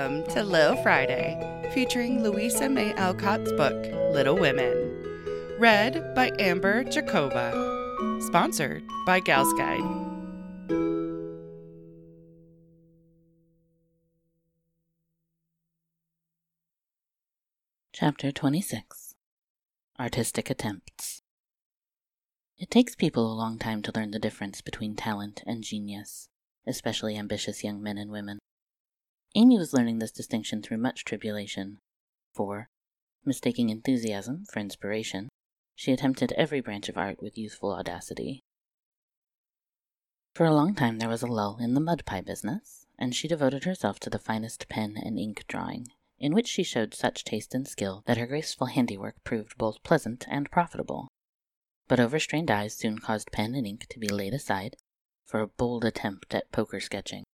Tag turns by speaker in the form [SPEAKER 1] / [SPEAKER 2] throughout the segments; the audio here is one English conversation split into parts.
[SPEAKER 1] Welcome to Little Friday, featuring Louisa May Alcott's book, Little Women. Read by Amber Jacoba. Sponsored by Gals Guide.
[SPEAKER 2] Chapter 26 Artistic Attempts It takes people a long time to learn the difference between talent and genius, especially ambitious young men and women. Amy was learning this distinction through much tribulation, for, mistaking enthusiasm for inspiration, she attempted every branch of art with youthful audacity. For a long time there was a lull in the mud pie business, and she devoted herself to the finest pen and ink drawing, in which she showed such taste and skill that her graceful handiwork proved both pleasant and profitable. But overstrained eyes soon caused pen and ink to be laid aside for a bold attempt at poker sketching.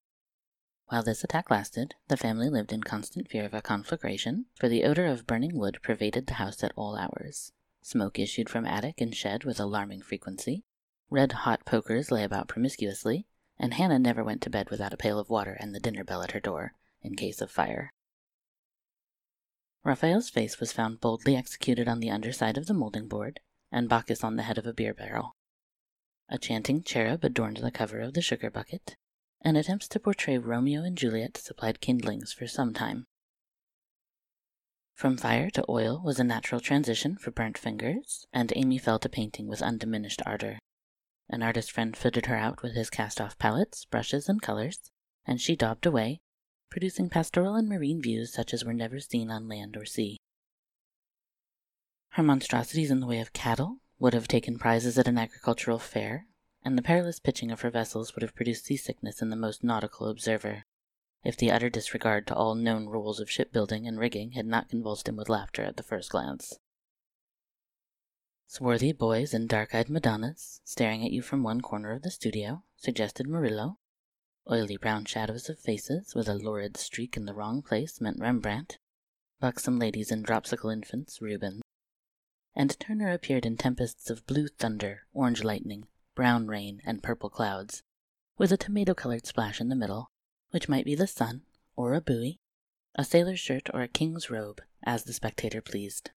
[SPEAKER 2] While this attack lasted, the family lived in constant fear of a conflagration, for the odor of burning wood pervaded the house at all hours. Smoke issued from attic and shed with alarming frequency. Red hot pokers lay about promiscuously, and Hannah never went to bed without a pail of water and the dinner bell at her door, in case of fire. Raphael's face was found boldly executed on the underside of the molding board, and Bacchus on the head of a beer barrel. A chanting cherub adorned the cover of the sugar bucket, and attempts to portray Romeo and Juliet supplied kindlings for some time. From fire to oil was a natural transition for burnt fingers, and Amy fell to painting with undiminished ardor. An artist friend fitted her out with his cast off palettes, brushes, and colors, and she daubed away, producing pastoral and marine views such as were never seen on land or sea. Her monstrosities in the way of cattle would have taken prizes at an agricultural fair, and the perilous pitching of her vessels would have produced seasickness in the most nautical observer, if the utter disregard to all known rules of shipbuilding and rigging had not convulsed him with laughter at the first glance. Swarthy boys and dark eyed Madonnas, staring at you from one corner of the studio, suggested Murillo. Oily brown shadows of faces with a lurid streak in the wrong place meant Rembrandt. Buxom ladies and dropsical infants, Rubens. And Turner appeared in tempests of blue thunder, orange lightning, brown rain, and purple clouds, with a tomato colored splash in the middle, which might be the sun, or a buoy, a sailor's shirt, or a king's robe, as the spectator pleased.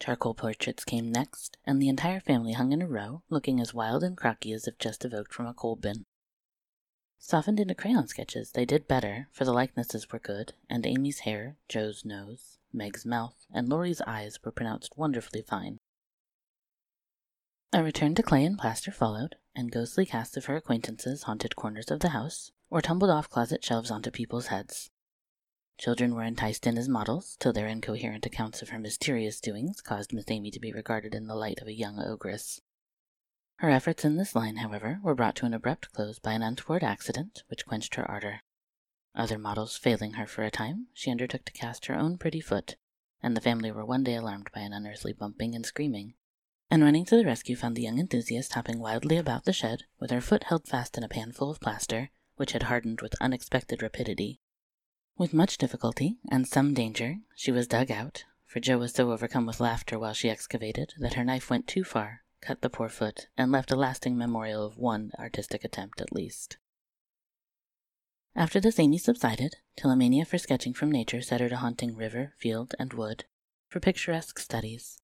[SPEAKER 2] Charcoal portraits came next, and the entire family hung in a row, looking as wild and crocky as if just evoked from a coal bin. Softened into crayon sketches, they did better, for the likenesses were good, and Amy's hair, Jo's nose, Meg's mouth, and Laurie's eyes were pronounced wonderfully fine. A return to clay and plaster followed, and ghostly casts of her acquaintances haunted corners of the house, or tumbled off closet shelves onto people's heads. Children were enticed in as models, till their incoherent accounts of her mysterious doings caused Miss Amy to be regarded in the light of a young ogress. Her efforts in this line, however, were brought to an abrupt close by an untoward accident which quenched her ardor. Other models failing her for a time, she undertook to cast her own pretty foot, and the family were one day alarmed by an unearthly bumping and screaming, and running to the rescue found the young enthusiast hopping wildly about the shed, with her foot held fast in a pan full of plaster, which had hardened with unexpected rapidity. With much difficulty and some danger, she was dug out, for Jo was so overcome with laughter while she excavated that her knife went too far, cut the poor foot, and left a lasting memorial of one artistic attempt at least. After this Amy subsided, till a mania for sketching from nature set her to haunting river, field, and wood, for picturesque studies,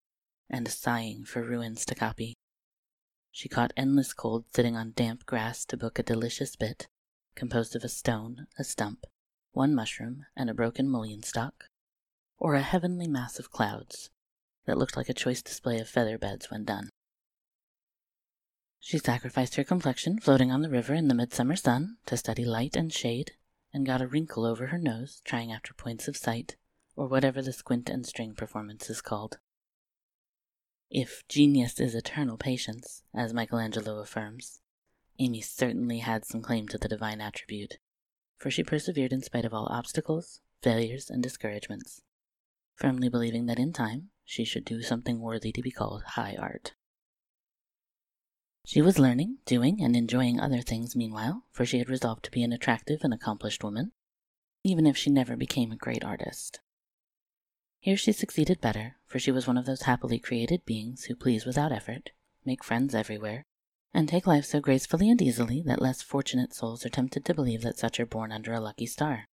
[SPEAKER 2] and sighing for ruins to copy. She caught endless cold sitting on damp grass to book a delicious bit, composed of a stone, a stump, one mushroom, and a broken mullein stalk, or a heavenly mass of clouds that looked like a choice display of feather beds when done. She sacrificed her complexion floating on the river in the midsummer sun to study light and shade, and got a wrinkle over her nose trying after points of sight, or whatever the squint and string performance is called. If genius is eternal patience, as Michelangelo affirms, Amy certainly had some claim to the divine attribute, for she persevered in spite of all obstacles, failures, and discouragements, firmly believing that in time she should do something worthy to be called high art. She was learning, doing, and enjoying other things meanwhile, for she had resolved to be an attractive and accomplished woman, even if she never became a great artist. Here she succeeded better, for she was one of those happily created beings who please without effort, make friends everywhere, and take life so gracefully and easily that less fortunate souls are tempted to believe that such are born under a lucky star.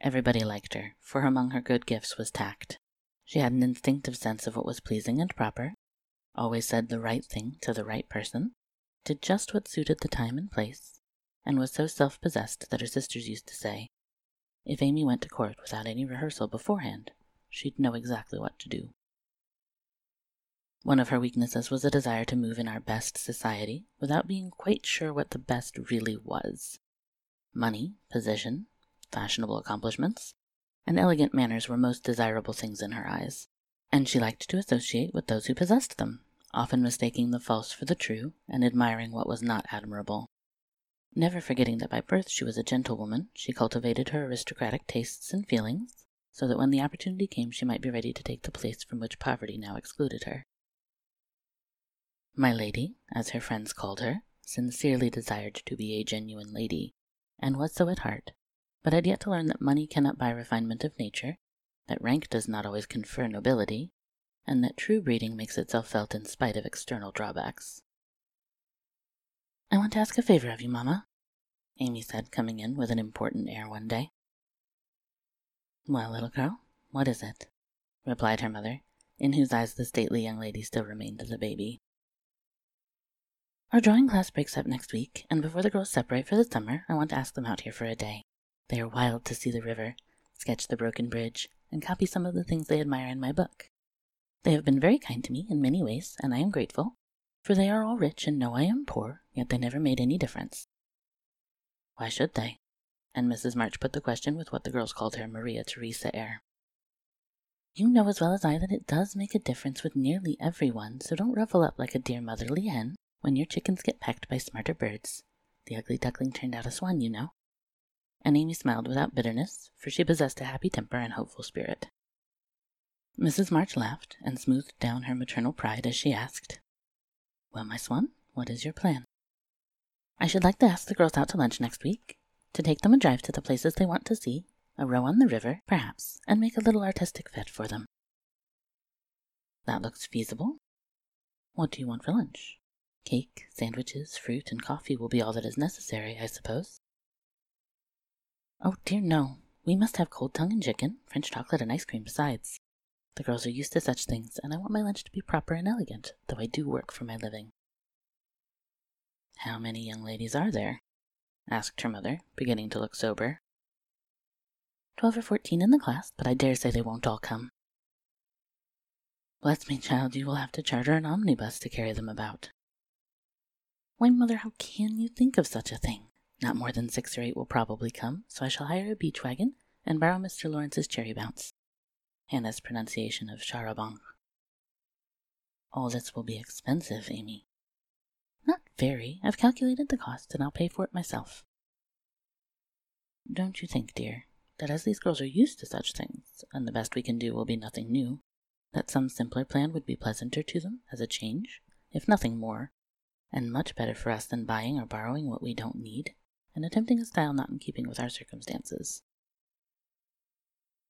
[SPEAKER 2] Everybody liked her, for among her good gifts was tact. She had an instinctive sense of what was pleasing and proper, always said the right thing to the right person, did just what suited the time and place, and was so self possessed that her sisters used to say, if Amy went to court without any rehearsal beforehand, she'd know exactly what to do. One of her weaknesses was a desire to move in our best society without being quite sure what the best really was. Money, position, fashionable accomplishments, and elegant manners were most desirable things in her eyes, and she liked to associate with those who possessed them, often mistaking the false for the true and admiring what was not admirable. Never forgetting that by birth she was a gentlewoman, she cultivated her aristocratic tastes and feelings, so that when the opportunity came she might be ready to take the place from which poverty now excluded her. My lady, as her friends called her, sincerely desired to be a genuine lady, and was so at heart, but had yet to learn that money cannot buy refinement of nature, that rank does not always confer nobility, and that true breeding makes itself felt in spite of external drawbacks. I want to ask a favor of you, Mamma, Amy said, coming in with an important air one day. Well, little girl, what is it? replied her mother, in whose eyes the stately young lady still remained as a baby. Our drawing class breaks up next week, and before the girls separate for the summer, I want to ask them out here for a day. They are wild to see the river, sketch the broken bridge, and copy some of the things they admire in my book. They have been very kind to me in many ways, and I am grateful, for they are all rich and know I am poor, yet they never made any difference. Why should they? And Mrs. March put the question with what the girls called her Maria Theresa air. You know as well as I that it does make a difference with nearly everyone, so don't ruffle up like a dear motherly hen when your chickens get pecked by smarter birds. The ugly duckling turned out a swan, you know. And Amy smiled without bitterness, for she possessed a happy temper and hopeful spirit. Mrs. March laughed and smoothed down her maternal pride as she asked, Well, my swan, what is your plan? I should like to ask the girls out to lunch next week, to take them a drive to the places they want to see, a row on the river, perhaps, and make a little artistic fete for them. That looks feasible. What do you want for lunch? Cake, sandwiches, fruit, and coffee will be all that is necessary, I suppose. Oh dear, no. We must have cold tongue and chicken, French chocolate, and ice cream besides. The girls are used to such things, and I want my lunch to be proper and elegant, though I do work for my living. How many young ladies are there? Asked her mother, beginning to look sober. Twelve or fourteen in the class, but I dare say they won't all come. Bless me, child, you will have to charter an omnibus to carry them about. Why, mother, how can you think of such a thing? Not more than six or eight will probably come, so I shall hire a beach wagon and borrow Mr. Lawrence's cherry bounce. Hannah's pronunciation of charabanc. All this will be expensive, Amy. Very. I've calculated the cost, and I'll pay for it myself. Don't you think, dear, that as these girls are used to such things, and the best we can do will be nothing new, that some simpler plan would be pleasanter to them as a change, if nothing more, and much better for us than buying or borrowing what we don't need, and attempting a style not in keeping with our circumstances.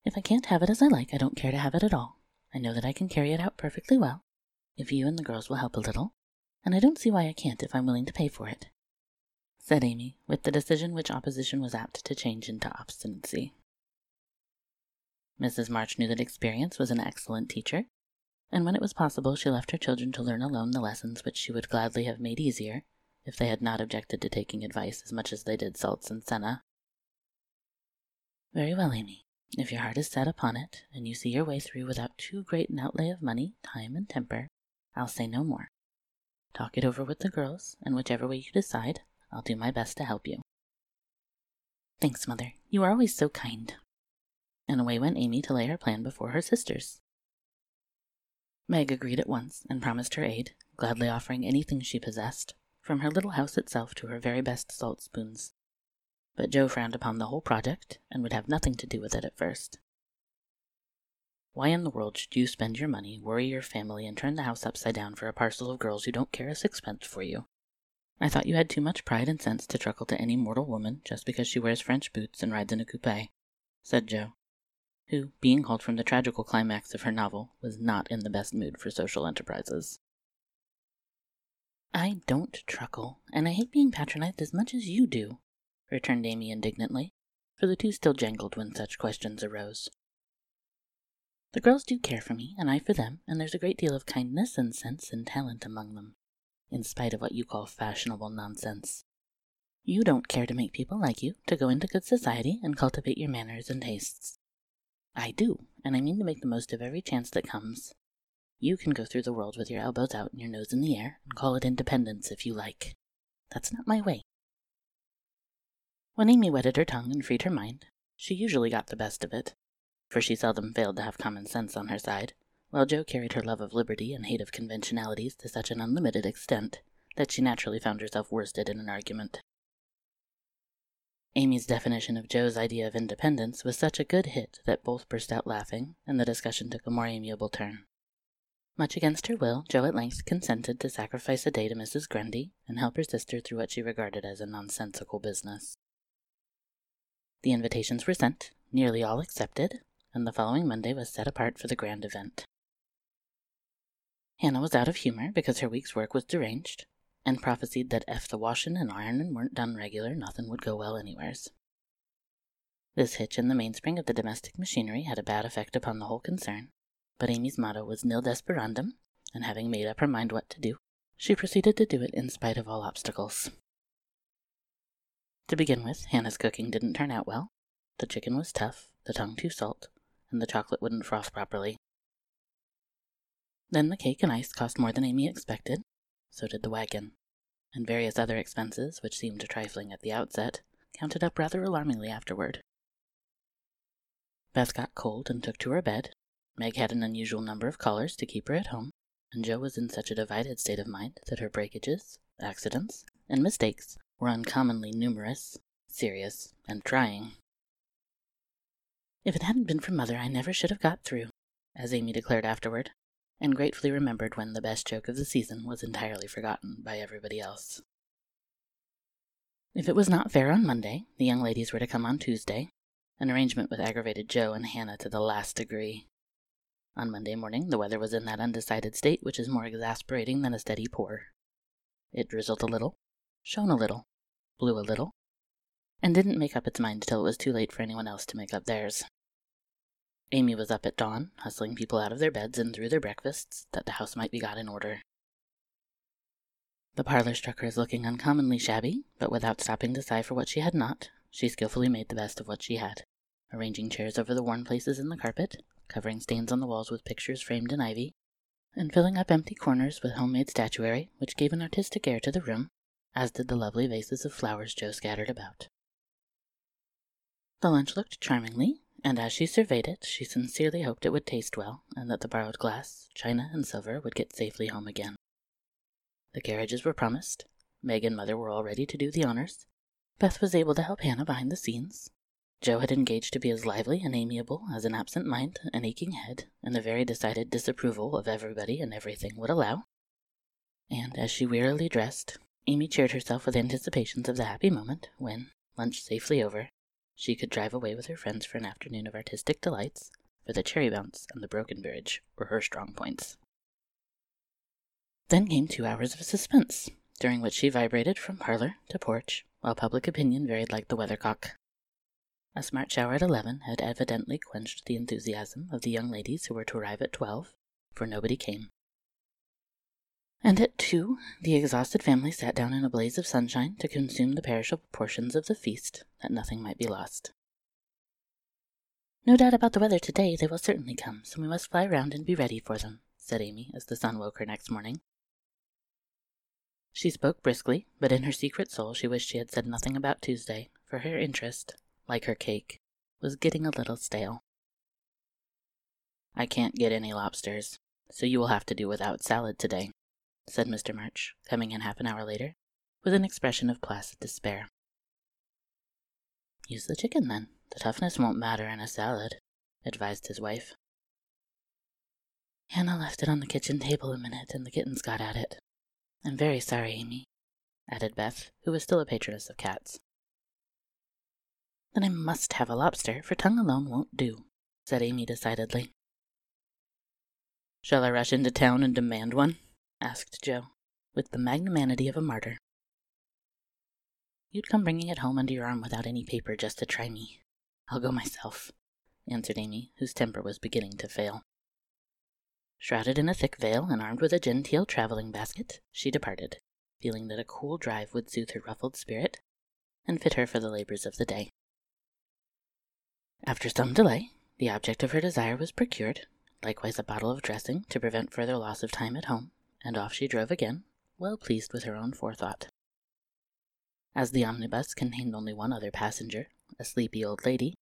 [SPEAKER 2] If I can't have it as I like, I don't care to have it at all. I know that I can carry it out perfectly well, if you and the girls will help a little, and I don't see why I can't if I'm willing to pay for it, said Amy, with the decision which opposition was apt to change into obstinacy. Mrs. March knew that experience was an excellent teacher, and when it was possible, she left her children to learn alone the lessons which she would gladly have made easier if they had not objected to taking advice as much as they did Salts and Senna. Very well, Amy. If your heart is set upon it, and you see your way through without too great an outlay of money, time, and temper, I'll say no more. Talk it over with the girls, and whichever way you decide, I'll do my best to help you. Thanks, Mother. You are always so kind. And away went Amy to lay her plan before her sisters. Meg agreed at once and promised her aid, gladly offering anything she possessed, from her little house itself to her very best salt spoons. But Jo frowned upon the whole project and would have nothing to do with it at first. Why in the world should you spend your money, worry your family, and turn the house upside down for a parcel of girls who don't care a sixpence for you? I thought you had too much pride and sense to truckle to any mortal woman just because she wears French boots and rides in a coupe, said Jo who, being called from the tragical climax of her novel, was not in the best mood for social enterprises. I don't truckle, and I hate being patronized as much as you do, returned Amy indignantly. for the two still jangled when such questions arose. The girls do care for me, and I for them, and there's a great deal of kindness and sense and talent among them, in spite of what you call fashionable nonsense. You don't care to make people like you, to go into good society and cultivate your manners and tastes. I do, and I mean to make the most of every chance that comes. You can go through the world with your elbows out and your nose in the air, and call it independence if you like. That's not my way. When Amy whetted her tongue and freed her mind, she usually got the best of it, for she seldom failed to have common sense on her side, while Jo carried her love of liberty and hate of conventionalities to such an unlimited extent that she naturally found herself worsted in an argument. Amy's definition of Jo's idea of independence was such a good hit that both burst out laughing, and the discussion took a more amiable turn. Much against her will, Jo at length consented to sacrifice a day to Mrs. Grundy and help her sister through what she regarded as a nonsensical business. The invitations were sent, nearly all accepted, and the following Monday was set apart for the grand event. Hannah was out of humor because her week's work was deranged, and prophesied that if the washin' and ironin' weren't done regular, nothin' would go well anywheres. This hitch in the mainspring of the domestic machinery had a bad effect upon the whole concern, but Amy's motto was nil desperandum, and having made up her mind what to do, she proceeded to do it in spite of all obstacles. To begin with, Hannah's cooking didn't turn out well. The chicken was tough, the tongue too salt, and the chocolate wouldn't froth properly. Then the cake and ice cost more than Amy expected, so did the wagon, and various other expenses, which seemed trifling at the outset, counted up rather alarmingly afterward. Beth got cold and took to her bed. Meg had an unusual number of callers to keep her at home, and Jo was in such a divided state of mind that her breakages, accidents, and mistakes were uncommonly numerous, serious, and trying. If it hadn't been for Mother, I never should have got through, as Amy declared afterward, and gratefully remembered when the best joke of the season was entirely forgotten by everybody else. If it was not fair on Monday, the young ladies were to come on Tuesday, an arrangement with aggravated Jo and Hannah to the last degree. On Monday morning, the weather was in that undecided state which is more exasperating than a steady pour. It drizzled a little, shone a little, blew a little, and didn't make up its mind till it was too late for anyone else to make up theirs. Amy was up at dawn, hustling people out of their beds and through their breakfasts, that the house might be got in order. The parlor struck her as looking uncommonly shabby, but without stopping to sigh for what she had not, she skilfully made the best of what she had, arranging chairs over the worn places in the carpet, covering stains on the walls with pictures framed in ivy, and filling up empty corners with homemade statuary, which gave an artistic air to the room, as did the lovely vases of flowers Jo scattered about. The lunch looked charmingly, and as she surveyed it, she sincerely hoped it would taste well, and that the borrowed glass, china, and silver would get safely home again. The carriages were promised. Meg and Mother were all ready to do the honors. Beth was able to help Hannah behind the scenes. Jo had engaged to be as lively and amiable as an absent mind, an aching head, and a very decided disapproval of everybody and everything would allow. And as she wearily dressed, Amy cheered herself with anticipations of the happy moment when, lunch safely over, she could drive away with her friends for an afternoon of artistic delights, for the cherry bounce and the broken bridge were her strong points. Then came two hours of suspense, during which she vibrated from parlor to porch, while public opinion varied like the weathercock. A smart shower at eleven had evidently quenched the enthusiasm of the young ladies who were to arrive at twelve, for nobody came. And at two, the exhausted family sat down in a blaze of sunshine to consume the perishable portions of the feast, that nothing might be lost. No doubt about the weather today, they will certainly come, so we must fly round and be ready for them, said Amy as the sun woke her next morning. She spoke briskly, but in her secret soul she wished she had said nothing about Tuesday, for her interest, like her cake, was getting a little stale. I can't get any lobsters, so you will have to do without salad today, said Mr. March, coming in half an hour later, with an expression of placid despair. Use the chicken, then. The toughness won't matter in a salad, advised his wife. Hannah left it on the kitchen table a minute, and the kittens got at it. I'm very sorry, Amy, added Beth, who was still a patroness of cats. Then I must have a lobster, for tongue alone won't do, said Amy decidedly. Shall I rush into town and demand one? Asked Jo, with the magnanimity of a martyr. You'd come bringing it home under your arm without any paper just to try me, I'll go myself, answered Amy, whose temper was beginning to fail. Shrouded in a thick veil and armed with a genteel traveling basket, she departed, feeling that a cool drive would soothe her ruffled spirit and fit her for the labors of the day. After some delay, the object of her desire was procured, likewise a bottle of dressing to prevent further loss of time at home, and off she drove again, well pleased with her own forethought. As the omnibus contained only one other passenger, a sleepy old lady,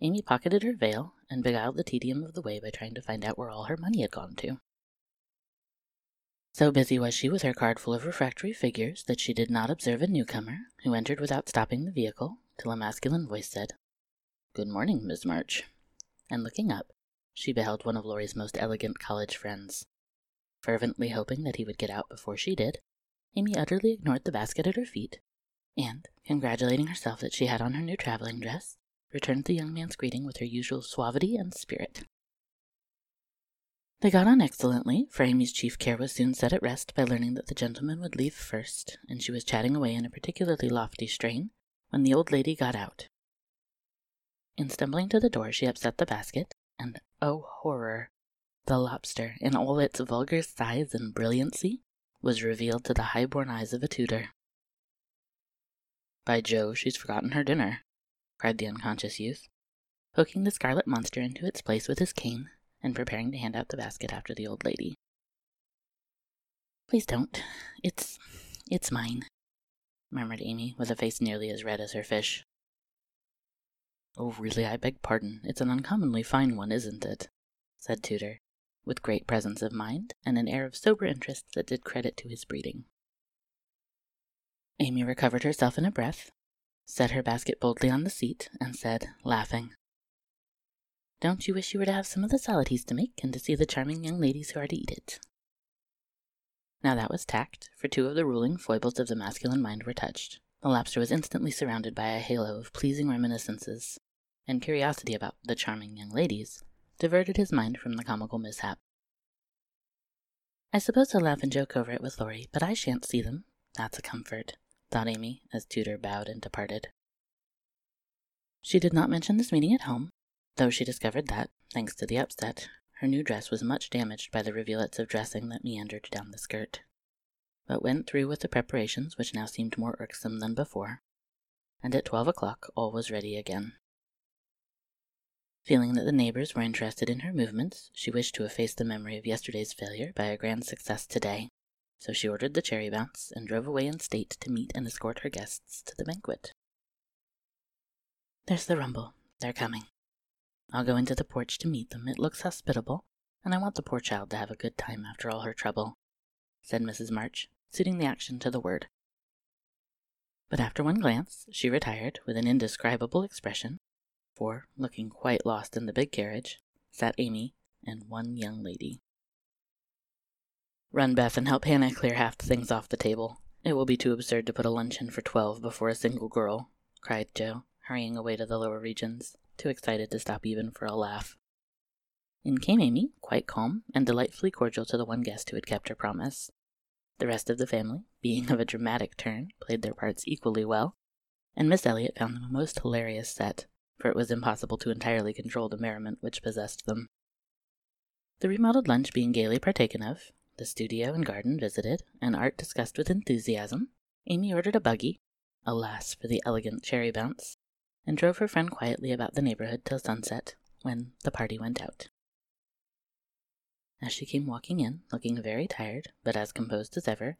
[SPEAKER 2] Amy pocketed her veil and beguiled the tedium of the way by trying to find out where all her money had gone to. So busy was she with her card full of refractory figures that she did not observe a newcomer, who entered without stopping the vehicle, till a masculine voice said, Good morning, Miss March. And looking up, she beheld one of Laurie's most elegant college friends. Fervently hoping that he would get out before she did, Amy utterly ignored the basket at her feet, and, congratulating herself that she had on her new traveling dress, returned the young man's greeting with her usual suavity and spirit. They got on excellently, for Amy's chief care was soon set at rest by learning that the gentleman would leave first, and she was chatting away in a particularly lofty strain when the old lady got out. In stumbling to the door, she upset the basket, and oh horror! The lobster, in all its vulgar size and brilliancy, was revealed to the high-born eyes of a Tudor. By Jove, she's forgotten her dinner, cried the unconscious youth, poking the scarlet monster into its place with his cane and preparing to hand out the basket after the old lady. Please don't. It's. it's mine, murmured Amy, with a face nearly as red as her fish. Oh, really, I beg pardon. It's an uncommonly fine one, isn't it? said Tudor, with great presence of mind and an air of sober interest that did credit to his breeding. Amy recovered herself in a breath, set her basket boldly on the seat, and said, laughing, Don't you wish you were to have some of the salad he's to make, and to see the charming young ladies who are to eat it? Now that was tact, for two of the ruling foibles of the masculine mind were touched. The lobster was instantly surrounded by a halo of pleasing reminiscences, and curiosity about the charming young ladies diverted his mind from the comical mishap. I suppose he'll laugh and joke over it with Laurie, but I shan't see them. That's a comfort thought Amy as Tudor bowed and departed. She did not mention this meeting at home, though she discovered that, thanks to the upset, her new dress was much damaged by the rivulets of dressing that meandered down the skirt, but went through with the preparations which now seemed more irksome than before, and at twelve o'clock all was ready again. Feeling that the neighbors were interested in her movements, she wished to efface the memory of yesterday's failure by a grand success today so she ordered the cherry bounce and drove away in state to meet and escort her guests to the banquet. There's the rumble. They're coming. I'll go into the porch to meet them. It looks hospitable, and I want the poor child to have a good time after all her trouble, said Mrs. March, suiting the action to the word. But after one glance, she retired with an indescribable expression, for, looking quite lost in the big carriage, sat Amy and one young lady. Run, Beth, and help Hannah clear half the things off the table. It will be too absurd to put a luncheon for twelve before a single girl, cried Jo, hurrying away to the lower regions, too excited to stop even for a laugh. In came Amy, quite calm and delightfully cordial to the one guest who had kept her promise. The rest of the family, being of a dramatic turn, played their parts equally well, and Miss Elliot found them a most hilarious set, for it was impossible to entirely control the merriment which possessed them. The remodeled lunch being gaily partaken of, the studio and garden visited, and art discussed with enthusiasm, Amy ordered a buggy, alas for the elegant cherry bounce, and drove her friend quietly about the neighborhood till sunset, when the party went out. As she came walking in, looking very tired, but as composed as ever,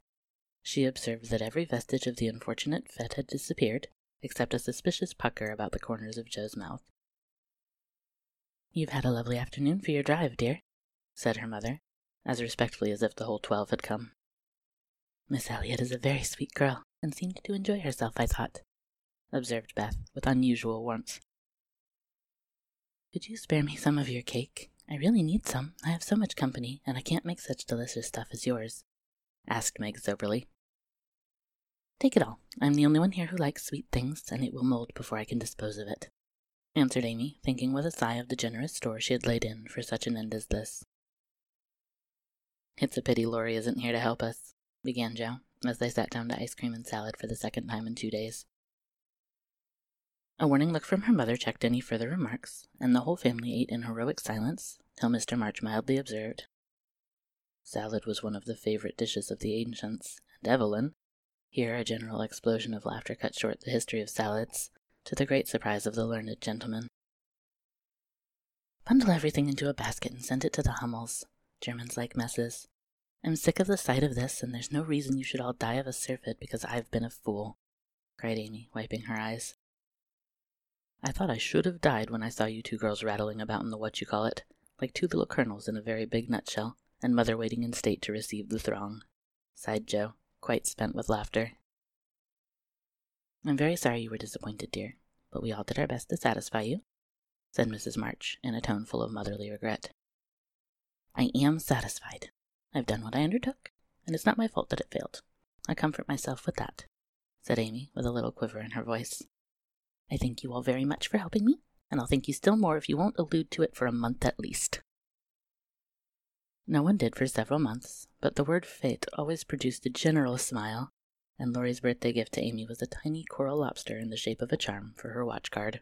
[SPEAKER 2] she observed that every vestige of the unfortunate fete had disappeared, except a suspicious pucker about the corners of Jo's mouth. You've had a lovely afternoon for your drive, dear, said her mother, as respectfully as if the whole twelve had come. Miss Elliot is a very sweet girl, and seemed to enjoy herself, I thought, observed Beth, with unusual warmth. Could you spare me some of your cake? I really need some. I have so much company, and I can't make such delicious stuff as yours, asked Meg soberly. Take it all. I'm the only one here who likes sweet things, and it will mold before I can dispose of it, answered Amy, thinking with a sigh of the generous store she had laid in for such an end as this. It's a pity Laurie isn't here to help us, began Jo, as they sat down to ice cream and salad for the second time in two days. A warning look from her mother checked any further remarks, and the whole family ate in heroic silence till Mr. March mildly observed, Salad was one of the favorite dishes of the ancients, and Evelyn, here a general explosion of laughter cut short the history of salads, to the great surprise of the learned gentleman. Bundle everything into a basket and send it to the Hummels. Germans like messes. I'm sick of the sight of this, and there's no reason you should all die of a surfeit because I've been a fool, cried Amy, wiping her eyes. I thought I should have died when I saw you two girls rattling about in the what you call it, like two little colonels in a very big nutshell, and mother waiting in state to receive the throng, sighed Jo, quite spent with laughter. I'm very sorry you were disappointed, dear, but we all did our best to satisfy you, said Mrs. March in a tone full of motherly regret. I am satisfied. I've done what I undertook, and it's not my fault that it failed. I comfort myself with that, said Amy with a little quiver in her voice. I thank you all very much for helping me, and I'll thank you still more if you won't allude to it for a month at least. No one did for several months, but the word fete always produced a general smile, and Laurie's birthday gift to Amy was a tiny coral lobster in the shape of a charm for her watch guard.